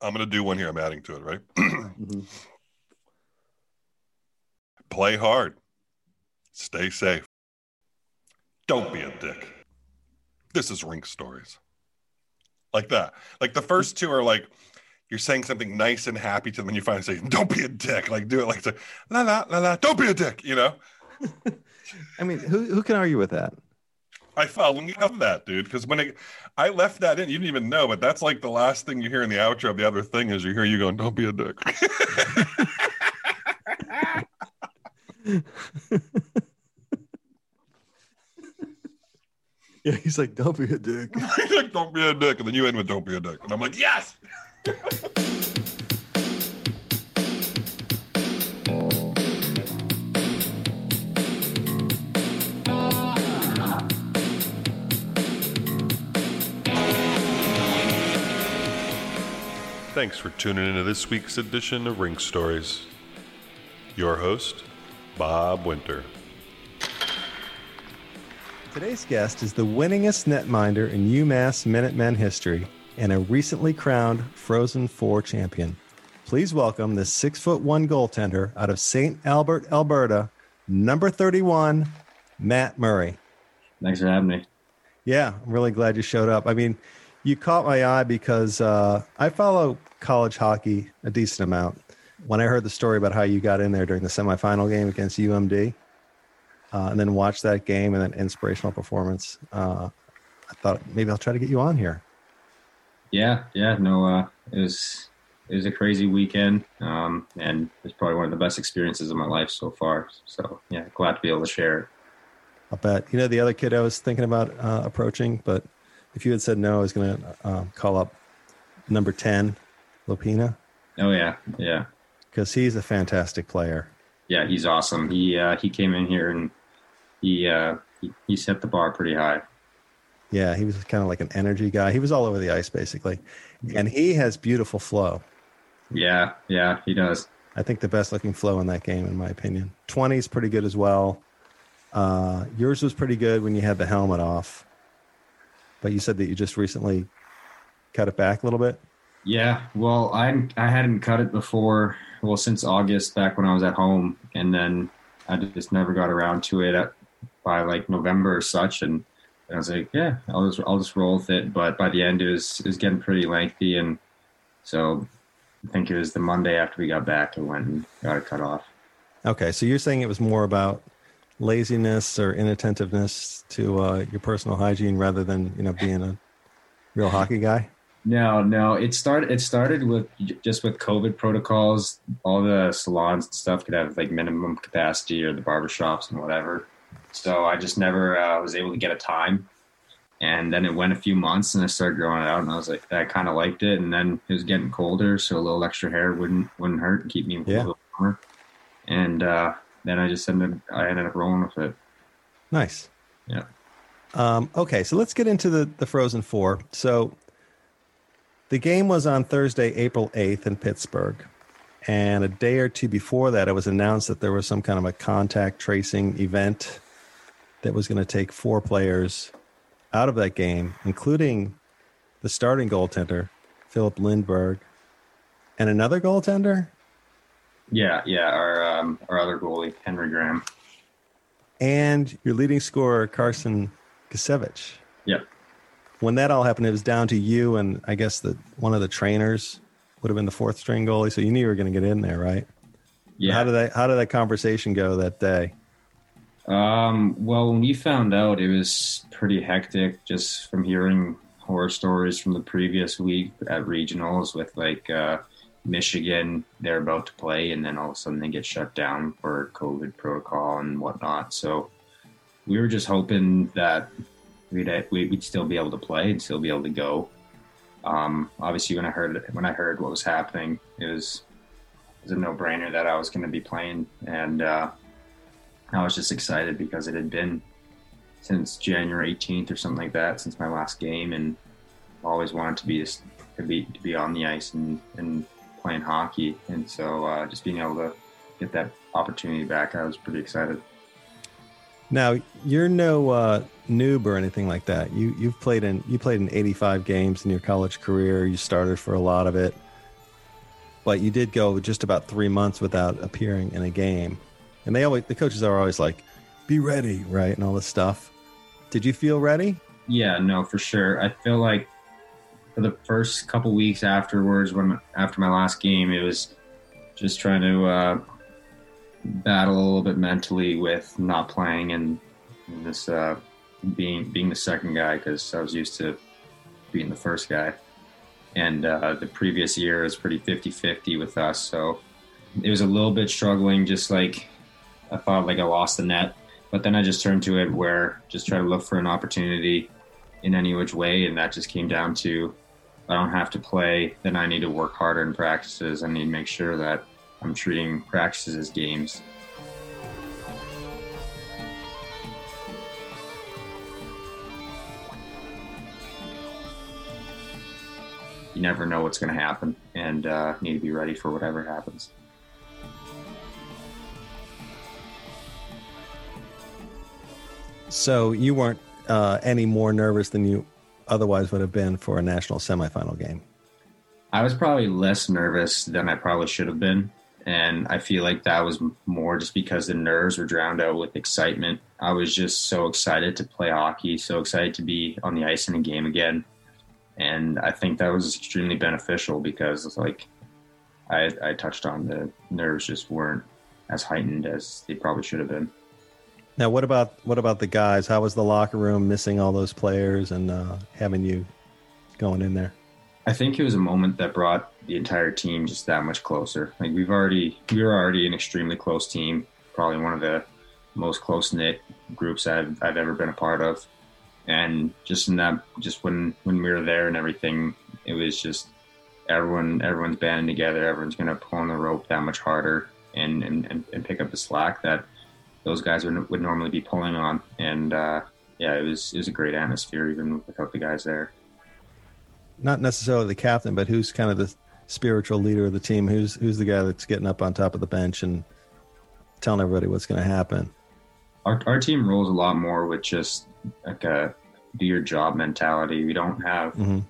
I'm going to do one here. I'm adding to it, right? mm-hmm. Play hard. Stay safe. Don't be a dick. This is Rink Stories. Like that. Like the first two are like, you're saying something nice and happy to them, and you finally say, "Don't be a dick." Like do it like, la la la la. Don't be a dick. You know. I mean, who who can argue with that? I in love that, dude. Because when it, I left that in, you didn't even know, but that's like the last thing you hear in the outro. The other thing is you hear you going, "Don't be a dick." yeah, he's like, "Don't be a dick." he's like, "Don't be a dick," and then you end with "Don't be a dick," and I'm like, "Yes." Thanks for tuning into this week's edition of Rink Stories. Your host, Bob Winter. Today's guest is the winningest netminder in UMass Minutemen history and a recently crowned Frozen Four champion. Please welcome the six foot one goaltender out of St. Albert, Alberta, number 31, Matt Murray. Thanks for having me. Yeah, I'm really glad you showed up. I mean, you caught my eye because uh, I follow college hockey a decent amount. When I heard the story about how you got in there during the semifinal game against UMD, uh, and then watched that game and that inspirational performance, uh, I thought maybe I'll try to get you on here. Yeah, yeah, no, uh, it was it was a crazy weekend, um, and it's probably one of the best experiences of my life so far. So yeah, glad to be able to share it. I bet. You know, the other kid I was thinking about uh, approaching, but if you had said no, I was going to uh, call up number ten, Lopina? Oh yeah, yeah. Because he's a fantastic player. Yeah, he's awesome. He uh, he came in here and he, uh, he he set the bar pretty high. Yeah, he was kind of like an energy guy. He was all over the ice basically, and he has beautiful flow. Yeah, yeah, he does. I think the best looking flow in that game, in my opinion. Twenty is pretty good as well. Uh, yours was pretty good when you had the helmet off, but you said that you just recently cut it back a little bit. Yeah, well, I I hadn't cut it before. Well, since August, back when I was at home, and then I just never got around to it at, by like November or such. And, and, I was like, yeah, I'll just I'll just roll with it. But by the end, it was it was getting pretty lengthy, and so I think it was the Monday after we got back, I went and got it cut off. Okay, so you're saying it was more about laziness or inattentiveness to uh, your personal hygiene rather than you know being a real hockey guy. No, no. It started. It started with just with COVID protocols. All the salons and stuff could have like minimum capacity, or the barbershops and whatever. So I just never uh, was able to get a time. And then it went a few months, and I started growing it out, and I was like, I kind of liked it. And then it was getting colder, so a little extra hair wouldn't wouldn't hurt, keep me yeah. a little warmer. And uh, then I just ended I ended up rolling with it. Nice. Yeah. Um, okay, so let's get into the the Frozen Four. So the game was on Thursday, April 8th in Pittsburgh. And a day or two before that, it was announced that there was some kind of a contact tracing event that was going to take four players out of that game, including the starting goaltender, Filip Lindberg, and another goaltender. Yeah, yeah, our um, our other goalie, Henry Graham, and your leading scorer, Carson Gicewicz. Yep when that all happened, it was down to you and I guess that one of the trainers would have been the fourth string goalie. So you knew you were going to get in there, right? Yeah. How did that How did that conversation go that day? Um, well, when we found out, it was pretty hectic. Just from hearing horror stories from the previous week at regionals with like uh, Michigan, they're about to play, and then all of a sudden they get shut down for COVID protocol and whatnot. So we were just hoping that we'd we'd still be able to play and still be able to go. Um, obviously, when I heard when I heard what was happening, it was it was a no brainer that I was going to be playing, and uh, I was just excited because it had been since January 18th or something like that since my last game, and always wanted to be to be to be on the ice and and playing hockey, and so uh, just being able to get that opportunity back, I was pretty excited. Now you're no uh, noob or anything like that. You you've played in you played in 85 games in your college career. You started for a lot of it. but you did go just about three months without appearing in a game. And they always the coaches are always like, "Be ready," right, and all this stuff. Did you feel ready? Yeah, no, for sure. I feel like for the first couple weeks afterwards, when after my last game, it was just trying to uh, battle a little bit mentally with not playing and this uh, being being the second guy because I was used to being the first guy. And uh, the previous year was pretty 50-50 with us, so it was a little bit struggling. Just like I thought, like I lost the net, but then I just turned to it where just try to look for an opportunity in any which way, and that just came down to I don't have to play, then I need to work harder in practices. I need to make sure that I'm treating practices as games. You never know what's going to happen, and uh, need to be ready for whatever happens. So you weren't uh, any more nervous than you otherwise would have been for a national semifinal game? I was probably less nervous than I probably should have been. And I feel like that was more just because the nerves were drowned out with excitement. I was just so excited to play hockey, so excited to be on the ice in a game again. And I think that was extremely beneficial because, like I, I touched on, the nerves just weren't as heightened as they probably should have been. Now, what about what about the guys? How was the locker room missing all those players and uh, having you going in there? I think it was a moment that brought the entire team just that much closer. Like we've already we were already an extremely close team, probably one of the most close knit groups I've I've ever been a part of. And just in that, just when when we were there and everything, it was just everyone everyone's banding together. Everyone's gonna pull on the rope that much harder and and, and pick up the slack that those guys would, would normally be pulling on. And uh, yeah, it was it was a great atmosphere even without the guys there. Not necessarily the captain, but who's kind of the spiritual leader of the team? Who's who's the guy that's getting up on top of the bench and telling everybody what's going to happen? Our our team rolls a lot more with just like a do your job mentality. We don't have mm-hmm.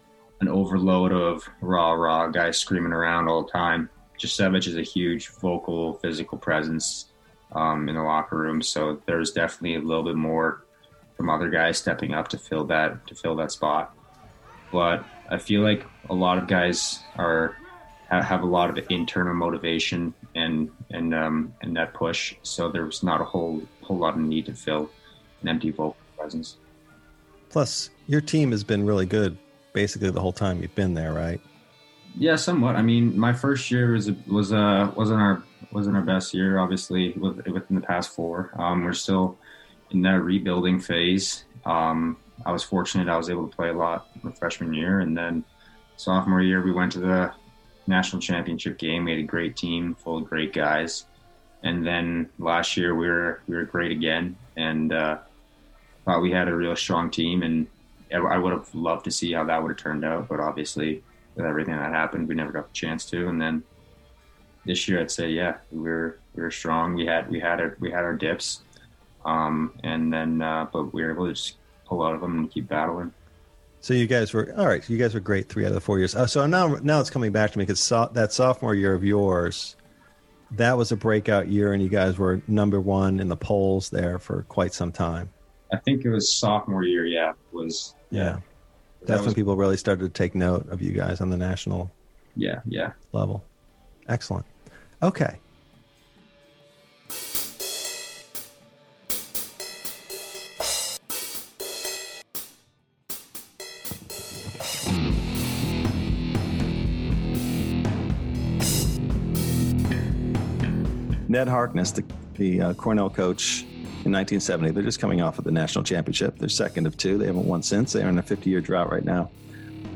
an overload of raw raw guys screaming around all the time. Savage is a huge vocal, physical presence um, in the locker room. So there's definitely a little bit more from other guys stepping up to fill that to fill that spot. But I feel like a lot of guys are have a lot of internal motivation and and um, and that push. So there's not a whole whole lot of need to fill an empty vocal presence. Plus, your team has been really good basically the whole time you've been there, right? Yeah, somewhat. I mean, my first year was was uh wasn't our wasn't our best year, obviously, within the past four. Um, we're still in that rebuilding phase. Um, I was fortunate I was able to play a lot my freshman year, and then sophomore year we went to the national championship game. We had a great team full of great guys, and then last year we were we were great again, and uh, thought we had a real strong team. And I would have loved to see how that would have turned out, but obviously with everything that happened, we never got the chance to. And then this year, I'd say, yeah, we were we were strong. We had we had our we had our dips, um, and then uh, but we were able to just pull out of them and keep battling. So you guys were all right. You guys were great three out of the four years. Uh, so now now it's coming back to me because so, that sophomore year of yours, that was a breakout year, and you guys were number one in the polls there for quite some time. I think it was sophomore year. Yeah, was yeah. That's was, when people really started to take note of you guys on the national. Yeah, yeah. Level. Excellent. Okay. Ned Harkness, the, the uh, Cornell coach in 1970, they're just coming off of the national championship. They're second of two. They haven't won since. They're in a 50 year drought right now.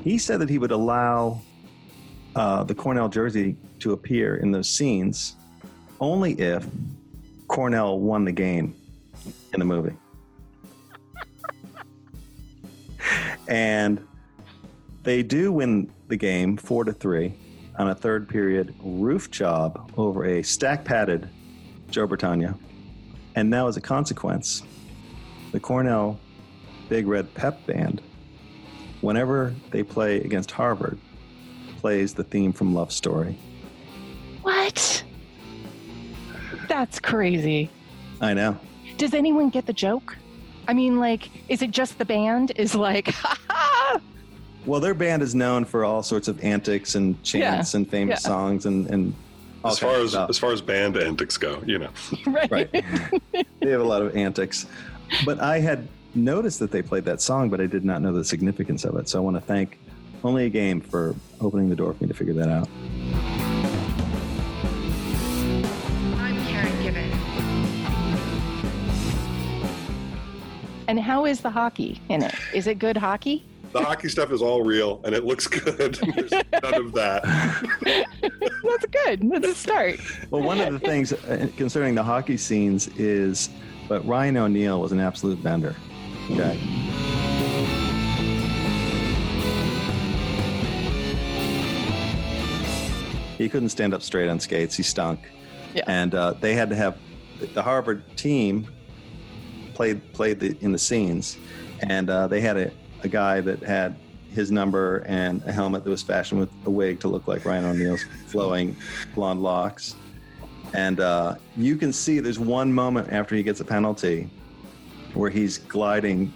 He said that he would allow uh, the Cornell jersey to appear in those scenes only if Cornell won the game in the movie. and they do win the game four to three on a third period roof job over a stack padded Joe Bertagna. And now, as a consequence, the Cornell Big Red Pep Band, whenever they play against Harvard, plays the theme from Love Story. What? That's crazy. I know. Does anyone get the joke? I mean, like, is it just the band is like, ha ha? Well, their band is known for all sorts of antics and chants and famous yeah. songs and and all As far as stuff. as far as band antics go, you know. Right. right. they have a lot of antics. But I had noticed that they played that song, but I did not know the significance of it. So I want to thank Only a Game for opening the door for me to figure that out. I'm Karen Given. And how is the hockey in it? Is it good hockey? The hockey stuff is all real and it looks good. There's none of that. That's good. That's a start. Well, one of the things uh, concerning the hockey scenes is, but Ryan O'Neal was an absolute bender. Okay. He couldn't stand up straight on skates. He stunk. Yeah. And uh, they had to have the Harvard team played played the, in the scenes, and uh, they had a, a guy that had his number and a helmet that was fashioned with a wig to look like Ryan O'Neal's flowing blonde locks. And uh, you can see there's one moment after he gets a penalty where he's gliding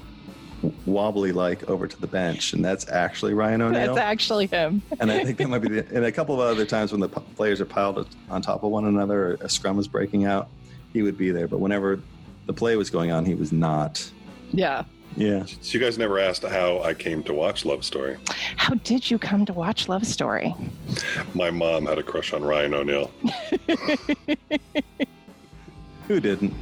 wobbly like over to the bench, and that's actually Ryan O'Neal. That's actually him. and I think that might be the, and a couple of other times when the p- players are piled on top of one another, or a scrum is breaking out, he would be there. But whenever the play was going on, he was not. Yeah. Yeah. So you guys never asked how I came to watch Love Story. How did you come to watch Love Story? My mom had a crush on Ryan O'Neal. Who didn't?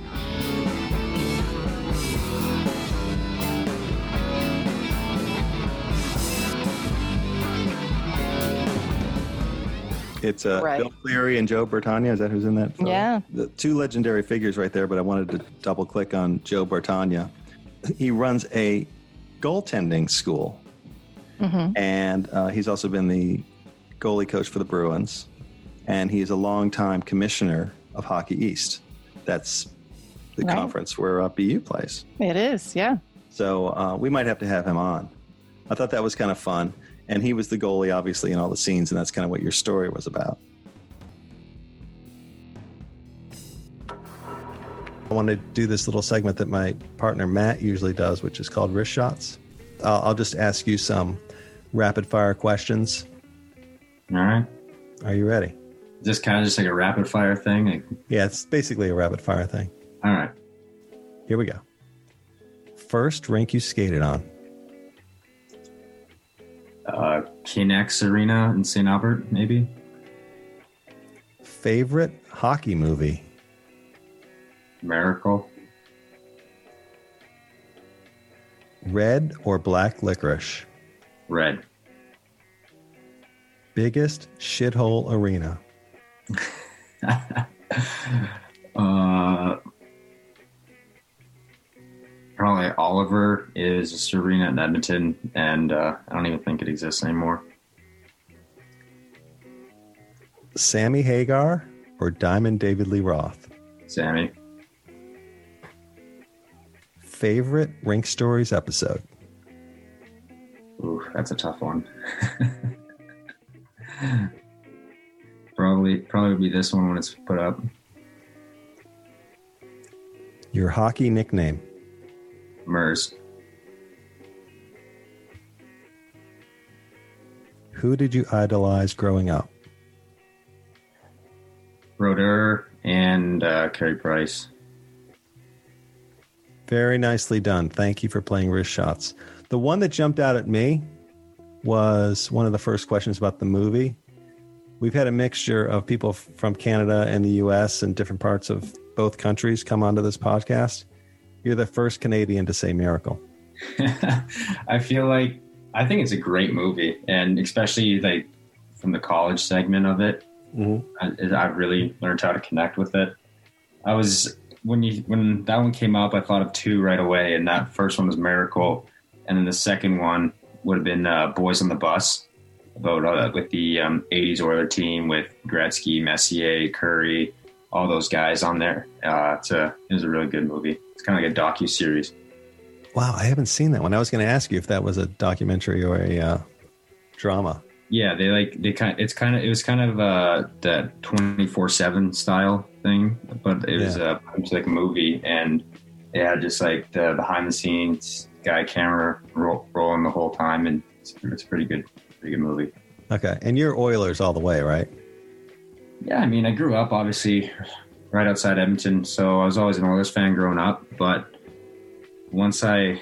It's uh, Right. Bill Cleary and Joe Bertagna. Is that who's in that? Film? Yeah. The two legendary figures right there, but I wanted to double click on Joe Bertagna. He runs a goaltending school, hmm and uh, he's also been the goalie coach for the Bruins, and he's a longtime commissioner of Hockey East. That's the Right. conference where uh, BU plays. It is. Yeah. So uh, we might have to have him on. I thought that was kind of fun. And he was the goalie, obviously, in all the scenes, and that's kind of what your story was about. I want to do this little segment that my partner Matt usually does, which is called wrist shots. I'll, I'll just ask you some rapid fire questions. All right. Are you ready? Is this kind of just like a rapid fire thing? Like, Yeah, it's basically a rapid fire thing. all right. Here we go. First rink you skated on. Uh, Kinex Arena in St. Albert, maybe? Favorite hockey movie. Miracle. Red or black licorice. Red. Biggest shithole arena. uh, probably Oliver is a Serena in Edmonton, and uh, I don't even think it exists anymore. Sammy Hagar or Diamond David Lee Roth. Sammy. Favorite Rink Stories episode. Ooh, that's a tough one. probably, probably be this one when it's put up. Your hockey nickname. Mers. Who did you idolize growing up? Roder and uh, Carey Price. Very nicely done. Thank you for playing wrist shots. The one that jumped out at me was one of the first questions about the movie. We've had a mixture of people from Canada and the US and different parts of both countries come onto this podcast. You're the first Canadian to say miracle. I feel like I think it's a great movie, and especially like from the college segment of it, mm-hmm. I, I really learned how to connect with it. I was when you when that one came up, I thought of two right away, and that first one was Miracle, and then the second one would have been uh, Boys on the Bus about uh, with the um, '80s Oiler team with Gretzky, Messier, Kurri, all those guys on there. Uh, it's a it was a really good movie. It's kind of like a docu series. Wow, I haven't seen that one. I was going to ask you if that was a documentary or a uh, drama. Yeah, they like they kind. It's kind of it was kind of uh that twenty four seven style thing, but it was uh, it was like a movie, and it had just like the behind the scenes guy camera roll, rolling the whole time, and it's, it's a pretty good, pretty good movie. Okay, and you're Oilers all the way, right? Yeah, I mean, I grew up obviously right outside Edmonton, so I was always an Oilers fan growing up. But once I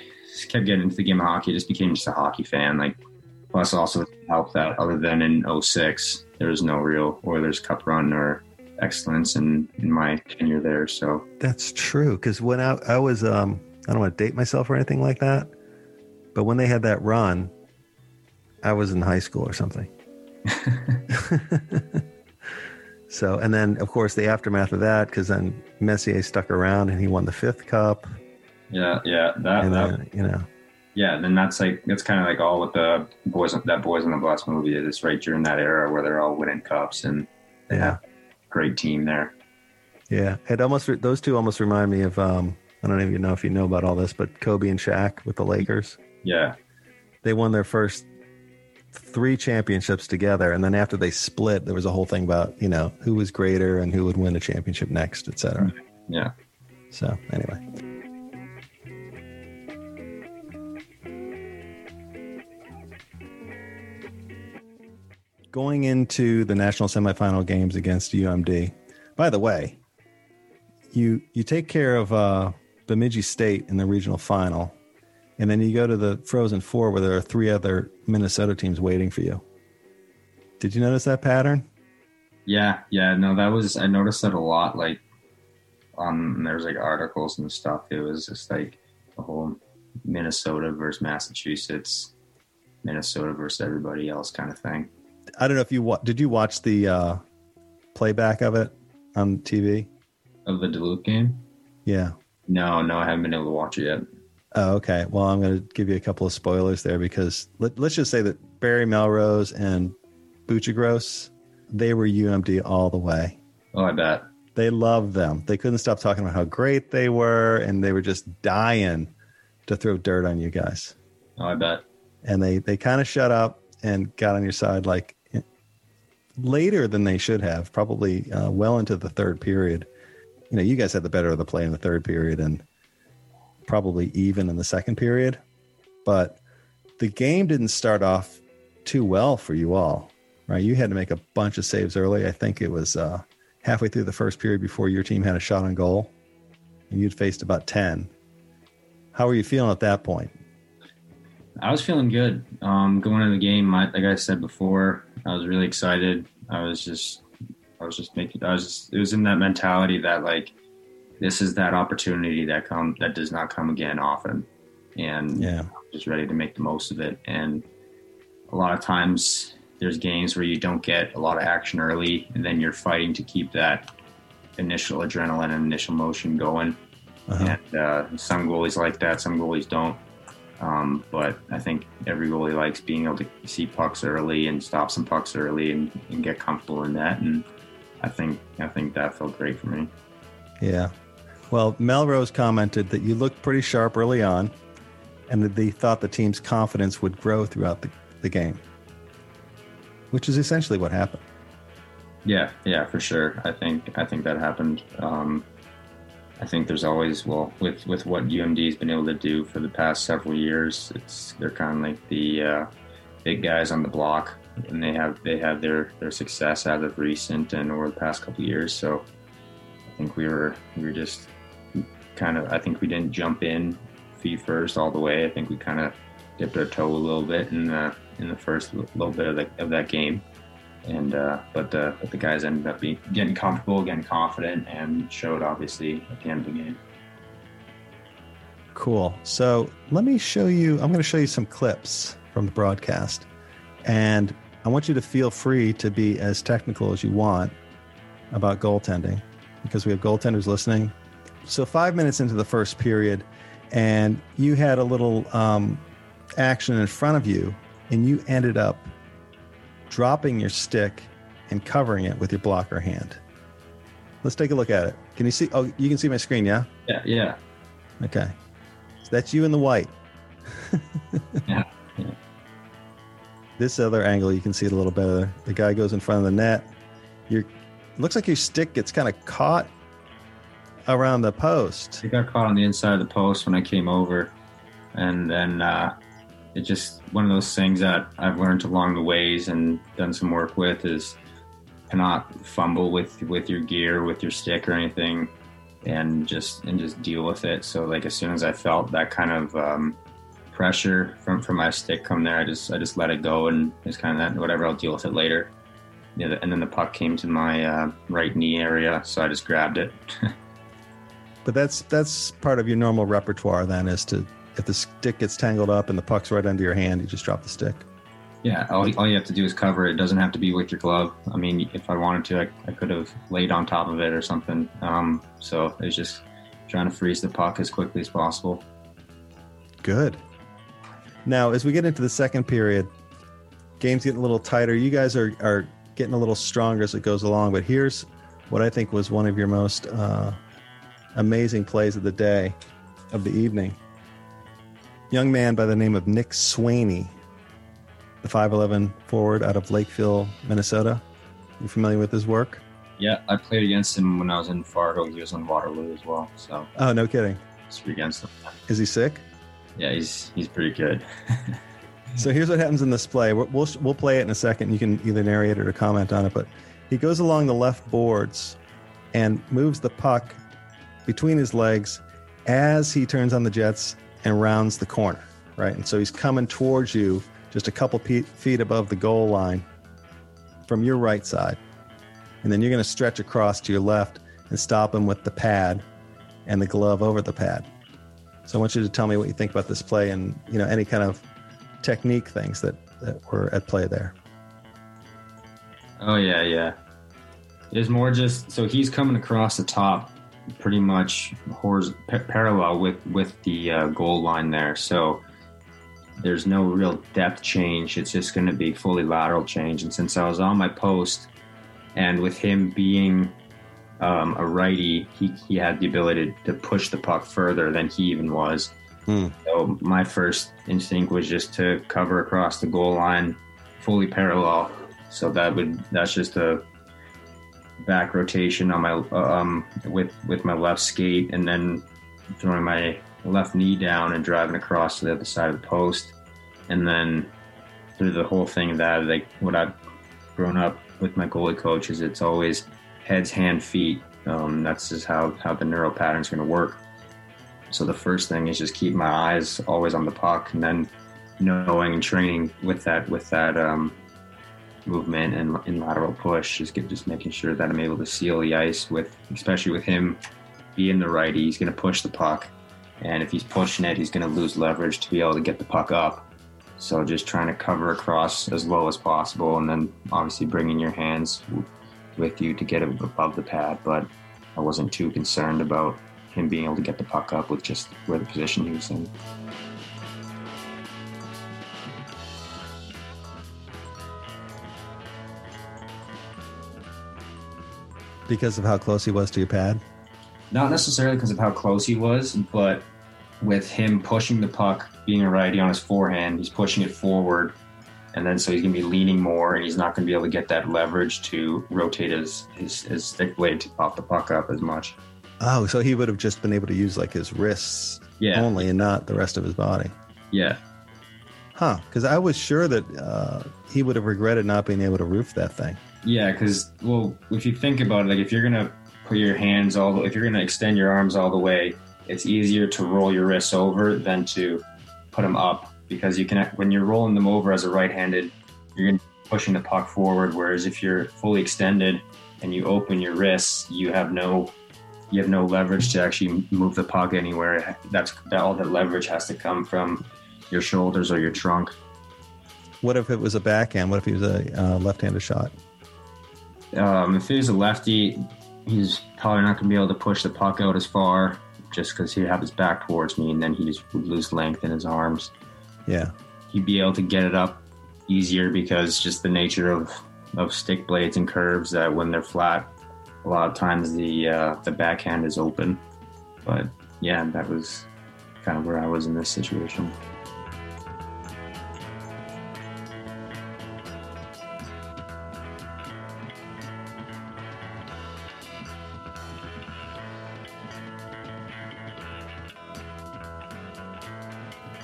kept getting into the game of hockey, I just became just a hockey fan. Like, plus also help that other than in 06, there was no real Oilers Cup run or excellence in, in my tenure there. So That's true. Because when I, I was, um, I don't want to date myself or anything like that, but when they had that run, I was in high school or something. so, and then of course the aftermath of that, because then Messier stuck around and he won the fifth cup, yeah, yeah, that, and that then you know, yeah, then that's like that's kind of like all what the boys that boys in the Blast movie is. It's right during that era where they're all winning cups and they yeah, have great team there. yeah. It almost those two almost remind me of. um I don't even know if you know about all this, but Kobe and Shaq with the Lakers. Yeah, they won their first three championships together and then after they split there was a whole thing about you know who was greater and who would win a championship next etc yeah. so anyway going into the national semifinal games against umd by the way you you take care of uh bemidji state in the regional final and then you go to the Frozen Four where there are three other Minnesota teams waiting for you. Did you notice that pattern? Yeah, yeah, no, that was I noticed that a lot. Like, on there's like articles and stuff. It was just like the whole Minnesota versus Massachusetts, Minnesota versus everybody else kind of thing. I don't know if you wa- did you watch the uh, playback of it on TV? Of the Duluth game? Yeah. No, no, I haven't been able to watch it yet. Oh, okay. Well, I'm going to give you a couple of spoilers there because let, let's just say that Barry Melrose and Buccigross, they were UMD all the way. Oh, I bet. They loved them. They couldn't stop talking about how great they were, and they were just dying to throw dirt on you guys. Oh, I bet. and they they kind of shut up and got on your side like later than they should have probably uh, well into the third period. You know you guys had the better of the play in the third period and probably even in the second period but the game didn't start off too well for you all right? You had to make a bunch of saves early. I think it was uh, halfway through the first period before your team had a shot on goal and you'd faced about 10 how were you feeling at that point? I was feeling good um, going into the game. I, like I said before, I was really excited. I was just, I was just making. I was. Just, it was in that mentality that like, this is that opportunity that come that does not come again often, and yeah I'm just ready to make the most of it. And a lot of times, there's games where you don't get a lot of action early, and then you're fighting to keep that initial adrenaline and initial motion going. uh-huh. And uh, some goalies like that, some goalies don't. Um, but I think every goalie likes being able to see pucks early and stop some pucks early and, and get comfortable in that. And I think I think that felt great for me. Yeah. Well, Melrose commented that you looked pretty sharp early on and that they thought the team's confidence would grow throughout the, the game, which is essentially what happened. Yeah, yeah, for sure. I think I think that happened. Um, I think there's always well with with what UMD has been able to do for the past several years. It's they're kind of like the uh, big guys on the block, and they have they have their their success as of recent and over the past couple years. So I think we were we were just kind of I think we didn't jump in feet first all the way. I think we kind of dipped our toe a little bit in the in the first little bit of, the, of that game and uh, but the but the guys ended up being getting comfortable, getting confident, and showed obviously at the end of the game. Cool. So let me show you, I'm going to show you some clips from the broadcast. And I want you to feel free to be as technical as you want about goaltending because we have goaltenders listening. So, five minutes into the first period, and you had a little um, action in front of you, and you ended up dropping your stick and covering it with your blocker hand. Let's take a look at it. Can you see? Oh, you can see my screen, yeah? Yeah, yeah, Okay. So that's you in the white. Yeah, yeah. this other angle, you can see it a little better. The guy goes in front of the net. Your looks like your stick gets kind of caught around the post. It got caught on the inside of the post when I came over, and then uh, it just one of those things that I've learned along the ways and done some work with is to not fumble with with your gear, with your stick or anything, and just and just deal with it. So like as soon as I felt that kind of um, pressure from from my stick come there, I just I just let it go and just kind of that whatever I'll deal with it later. Yeah, and then the puck came to my uh, right knee area, so I just grabbed it. But that's that's part of your normal repertoire then is to if the stick gets tangled up and the puck's right under your hand, you just drop the stick. Yeah, all, all you have to do is cover it. It doesn't have to be with your glove. I mean, if I wanted to, I, I could have laid on top of it or something. Um, so it's just trying to freeze the puck as quickly as possible. Good. Now, as we get into the second period, game's getting a little tighter. You guys are, are getting a little stronger as it goes along. But here's what I think was one of your most uh, amazing plays of the day, of the evening. Young man by the name of Nick Swaney, the 5'11 forward out of Lakeville, Minnesota. You familiar with his work? Yeah, I played against him when I was in Fargo. He was on Waterloo as well, so Oh, no kidding. it's against him. Is he sick? Yeah, he's he's pretty good. So here's what happens in this play. We'll, we'll, we'll play it in a second. You can either narrate it or comment on it. But he goes along the left boards and moves the puck between his legs as he turns on the jets and rounds the corner, right? And so he's coming towards you just a couple feet above the goal line from your right side. And then you're going to stretch across to your left and stop him with the pad and the glove over the pad. So I want you to tell me what you think about this play and, you know, any kind of technique things that, that were at play there. Oh yeah, yeah. It's more just so he's coming across the top, pretty much hors- pa- parallel with with the uh, goal line there. So there's no real depth change. It's just going to be fully lateral change. And since I was on my post, and with him being um, a righty, he he had the ability to push the puck further than he even was. Hmm. So my first instinct was just to cover across the goal line, fully parallel. So that would that's just a back rotation on my um with with my left skate and then throwing my left knee down and driving across to the other side of the post, and then through the whole thing that like what I've grown up with my goalie coach is it's always heads, hand, feet. Um, that's just how how the neural pattern's going to work. So the first thing is just keep my eyes always on the puck, and then knowing and training with that with that um, movement and, and lateral push, just get just making sure that I'm able to seal the ice with, especially with him being the righty, he's going to push the puck, and if he's pushing it, he's going to lose leverage to be able to get the puck up. So just trying to cover across as low as possible, and then obviously bringing your hands with you to get it above the pad. But I wasn't too concerned about him being able to get the puck up with just where the position he was in. Because of how close he was to your pad? Not necessarily because of how close he was, but with him pushing the puck, being a righty on his forehand, he's pushing it forward. And then so he's going to be leaning more and he's not going to be able to get that leverage to rotate his, his, his stick blade to pop the puck up as much. Oh, so he would have just been able to use like his wrists Yeah. only and not the rest of his body. Yeah. Huh. Because I was sure that uh, he would have regretted not being able to roof that thing. Yeah, because well, if you think about it, like if you're gonna put your hands all, the, if you're gonna extend your arms all the way, it's easier to roll your wrists over than to put them up because you can when you're rolling them over as a right-handed, you're gonna be pushing the puck forward. Whereas if you're fully extended and you open your wrists, you have no you have no leverage to actually move the puck anywhere. That's that all that leverage has to come from your shoulders or your trunk. What if it was a backhand? What if he was a uh, left-handed shot? Um, if he's a lefty, he's probably not going to be able to push the puck out as far just because he'd have his back towards me and then he just would lose length in his arms. Yeah. He'd be able to get it up easier because just the nature of, of stick blades and curves that when they're flat, a lot of times the uh, the backhand is open. But yeah, that was kind of where I was in this situation.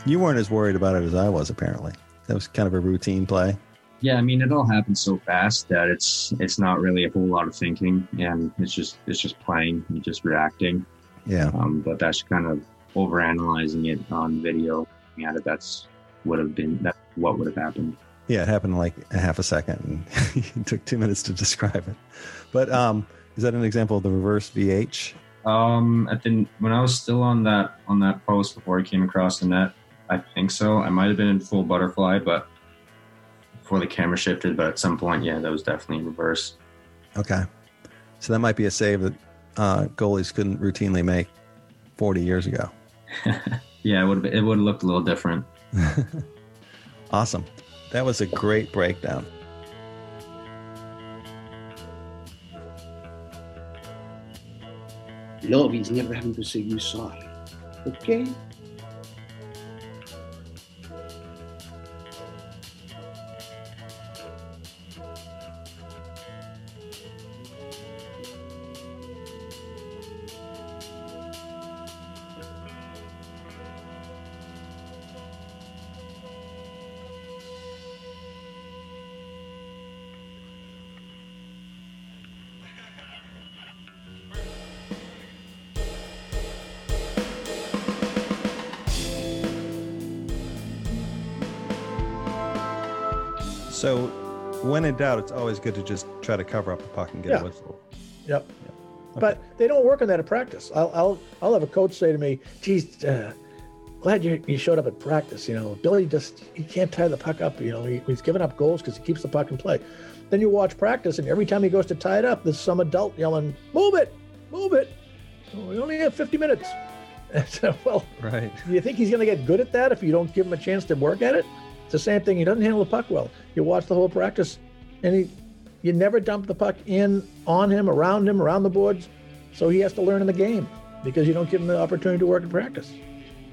You weren't as worried about it as I was, apparently. That was kind of a routine play. Yeah, I mean, it all happens so fast that it's it's not really a whole lot of thinking, and it's just it's just playing and just reacting. Yeah. Um, but that's kind of overanalyzing it on video. Yeah, that that's would have been that what would have happened. Yeah, it happened in like a half a second, and it took two minutes to describe it. But um, is that an example of the reverse VH? Um, at the when I was still on that on that post before I came across the net, I think so. I might have been in full butterfly, but before the camera shifted. But at some point, yeah, that was definitely reverse. Okay, so that might be a save that uh, goalies couldn't routinely make 40 years ago. yeah, it would it would have looked a little different. awesome. That was a great breakdown. Love is never having to say you sorry. Okay? In doubt, it's always good to just try to cover up the puck and get Yeah. a whistle. Yep. Okay. But they don't work on that at practice. I'll, I'll, I'll have a coach say to me, geez, uh, glad you, you showed up at practice. You know, Billy just, he can't tie the puck up. You know, he, he's giving up goals because he keeps the puck in play. Then you watch practice, and every time he goes to tie it up, there's some adult yelling, move it, move it. "Oh, we only have 50 minutes. So, well, Right. do you think he's going to get good at that if you don't give him a chance to work at it? It's the same thing. He doesn't handle the puck well. You watch the whole practice, and he, you never dump the puck in on him, around him, around the boards. So he has to learn in the game because you don't give him the opportunity to work in practice.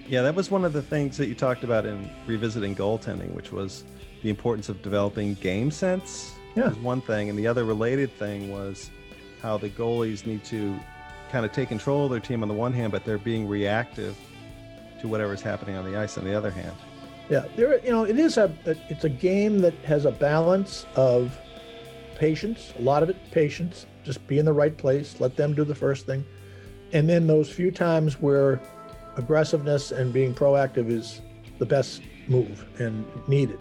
Yeah, that was one of the things that you talked about in revisiting goaltending, which was the importance of developing game sense. Yeah. Was one thing, and the other related thing was how the goalies need to kind of take control of their team on the one hand, but they're being reactive to whatever's happening on the ice on the other hand. Yeah, there. You know, it is a. It's a game that has a balance of patience. A lot of it patience. Just be in the right place. Let them do the first thing, and then those few times where aggressiveness and being proactive is the best move and needed.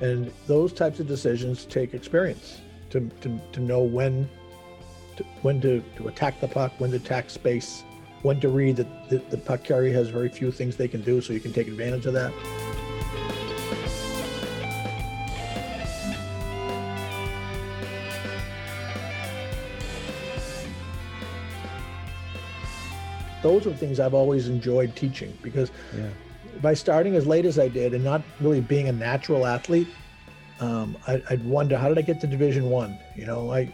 And those types of decisions take experience to to, to know when to, when to, to attack the puck, when to attack space, when to read that the, the puck carrier has very few things they can do, so you can take advantage of that. Those are things I've always enjoyed teaching because Yeah. by starting as late as I did and not really being a natural athlete, um, I, I'd wonder how did I get to Division One? You know, I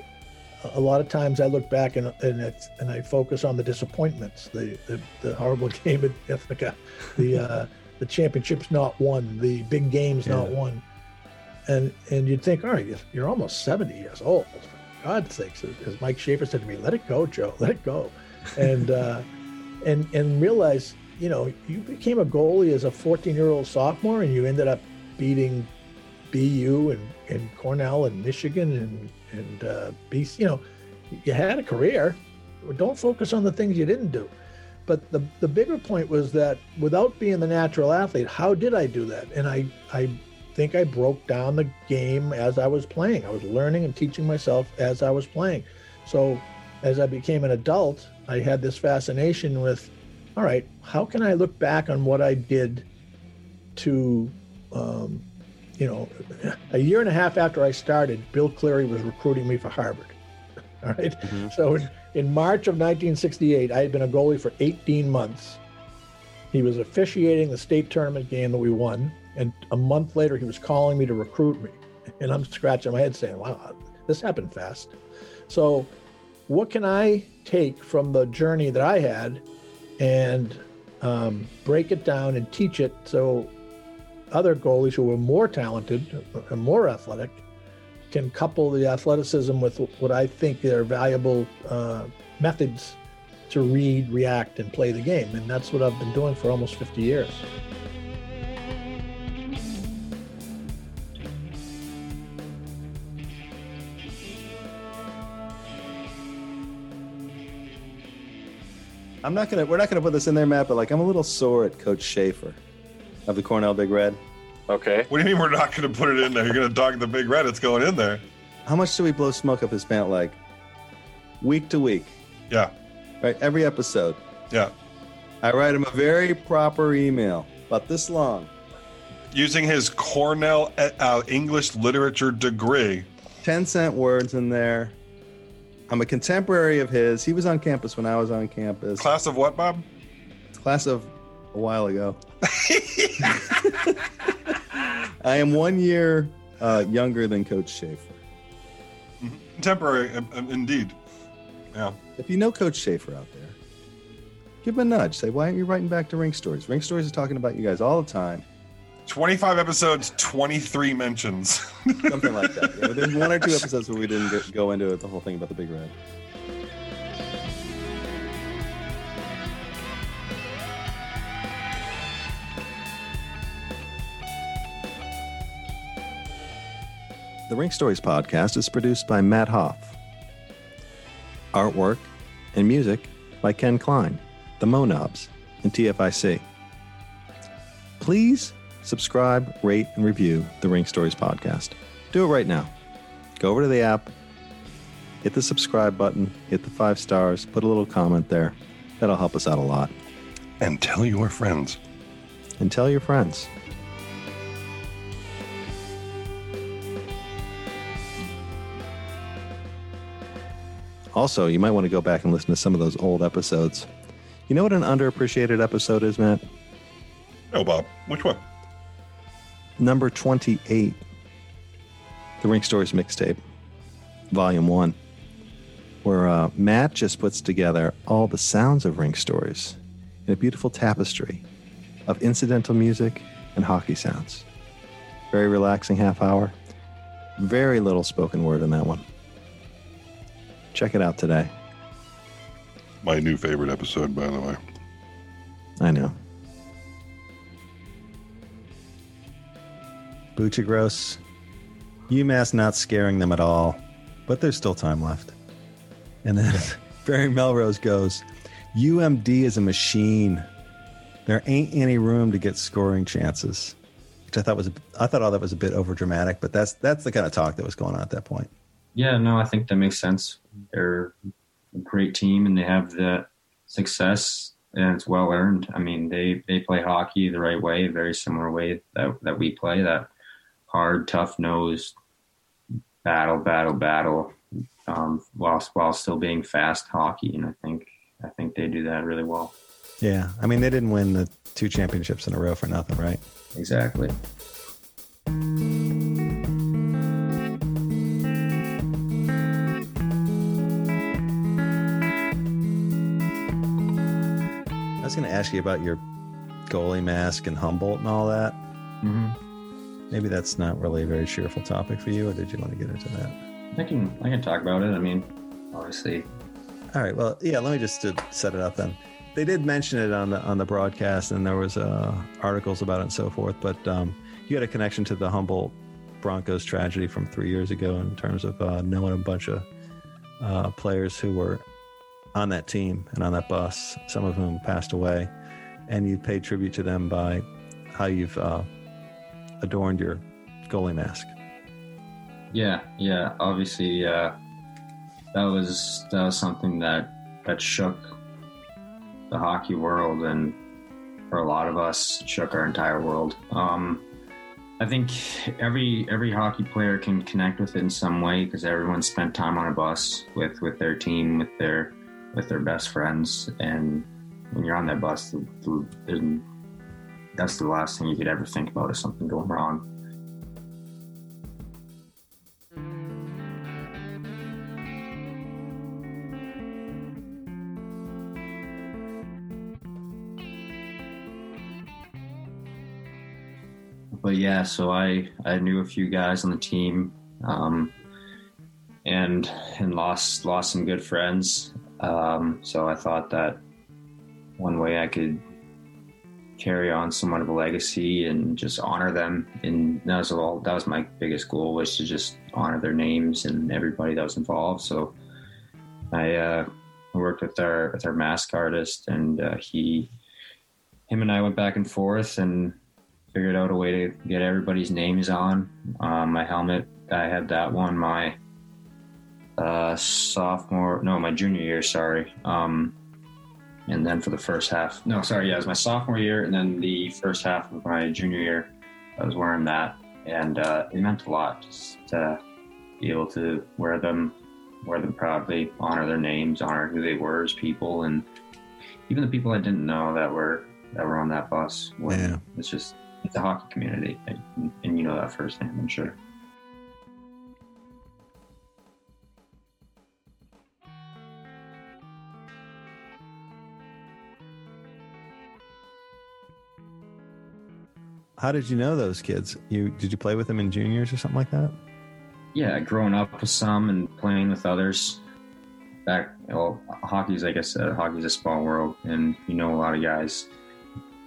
a lot of times I look back and and, it's, and I focus on the disappointments, the the, the horrible game at Ithaca, the uh, the championships not won, the big games not won, and and you'd think, all right, you're- almost seventy years old. For God's sakes, as- as Mike Schafer said to me, let it go, Joe, let it go, and. Uh, and and realize you know you became a goalie as a 14 year old sophomore and you ended up beating BU and, and Cornell and Michigan and and uh, BC you know you had a career. Don't focus on the things you didn't do. But the the bigger point was that without being the natural athlete how did I do that? And I I think I broke down the game as I was playing. I was learning and teaching myself as I was playing. So as I became an adult, I had this fascination with, all right, how can I look back on what I did to, um, you know, a year and a half after I started, Bill Cleary was recruiting me for Harvard. All right? So in, in March of 1968, I had been a goalie for 18 months. He was officiating the state tournament game that we won. And a month later, he was calling me to recruit me. And I'm scratching my head saying, wow, this happened fast. So, what can I take from the journey that I had and um, break it down and teach it so other goalies who are more talented and more athletic can couple the athleticism with what I think are valuable uh, methods to read, react, and play the game. And that's what I've been doing for almost 50 years. I'm not gonna. We're not gonna put this in there, Matt. But like, I'm a little sore at Coach Schafer of the Cornell Big Red. Okay. What do you mean we're not going to put it in there? You're going to dog the big red. It's going in there. How much do we blow smoke up his pant leg? Week to week, Yeah. right? Every episode. Yeah. I write him a very proper email, about this long. Using his Cornell uh, English literature degree. 10 cent words in there. I'm a contemporary of his. He was on campus when I was on campus. Class of what, Bob? Class of a while ago. I am one year uh, younger than Coach Schafer. Contemporary, um, um, indeed. Yeah. If you know Coach Schafer out there, give him a nudge. Say, why aren't you writing back to Rink Stories? Rink Stories is talking about you guys all the time. 25 episodes, 23 mentions. Something like that. Yeah, there's one or two episodes where we didn't go- into it, the whole thing about the Big Red. The Rink Stories podcast is produced by Matt Hoff. Artwork and music by Ken Klein, the Monobs, and TFIC. Please subscribe, rate, and review the Rink Stories podcast. Do it right now. Go over to the app, hit the subscribe button, hit the five stars, put a little comment there. That'll help us out a lot. and tell your friends. And tell your friends. Also, you might want to go back and listen to some of those old episodes. You know what an underappreciated episode is, Matt? Oh, Bob. Which one? Number 28 the rink stories mixtape volume 1 where uh, matt just puts together all the sounds of rink stories in a beautiful tapestry of incidental music and hockey sounds. Very relaxing half hour. Very little spoken word in that one. Check it out today. My new favorite episode, by the way. i know Buccigross, UMass not scaring them at all, but there's still time left. And then Barry Melrose goes, UMD is a machine. There ain't any room to get scoring chances. Which I thought was, I thought all that was a bit over dramatic, but that's that's the kind of talk that was going on at that point. Yeah, no, I think that makes sense. They're a great team and they have that success and it's well earned. I mean, they, they play hockey the right way, a very similar way that, that we play, that hard, tough nosed battle, battle, battle, um, while, while still being fast hockey. And I think, I think they do that really well. Yeah, I mean they didn't win the two championships in a row for nothing, right? Exactly. I was going to ask you about your goalie mask and Humboldt and all that. Mm-hmm. Maybe that's not really a very cheerful topic for you, or did you want to get into that? I can, I can talk about it. I mean, obviously, All right. Well, yeah. Let me just uh, set it up then. They did mention it on the on the broadcast, and there was uh, articles about it and so forth. But um, you had a connection to the Humboldt Broncos tragedy from three years ago in terms of uh, knowing a bunch of uh, players who were on that team and on that bus, some of whom passed away, and you paid tribute to them by how you've uh, adorned your goalie mask. Yeah, yeah. Obviously, uh, that was that was something that that shook the hockey world, and for a lot of us, shook our entire world. Um, I think every every hockey player can connect with it in some way because everyone spent time on a bus with with their team, with their with their best friends, and when you're on that bus, the, that's the last thing you could ever think about is something going wrong. but yeah, so I I knew a few guys on the team, um, and and lost lost some good friends. Um, so I thought that one way I could carry on somewhat of a legacy and just honor them, and that was all. That was my biggest goal was to just honor their names and everybody that was involved. So I uh, worked with our with our mask artist, and uh, he, him and I went back and forth and figured out a way to get everybody's names on um, my helmet. I had that one my uh, sophomore, no, my junior year. Sorry. Um, and then for the first half, no, sorry, yeah, it was my sophomore year, and then the first half of my junior year, I was wearing that, and uh, it meant a lot just to be able to wear them, wear them proudly, honor their names, honor who they were as people, and even the people I didn't know that were that were on that bus. When Yeah. It's just it's a hockey community, and, and you know that firsthand, I'm sure. How did you know those kids? You did you play with them in juniors or something like that? yeah, growing up with some and playing with others. Back, well, hockey's like I said, hockey's a small world, and you know a lot of guys.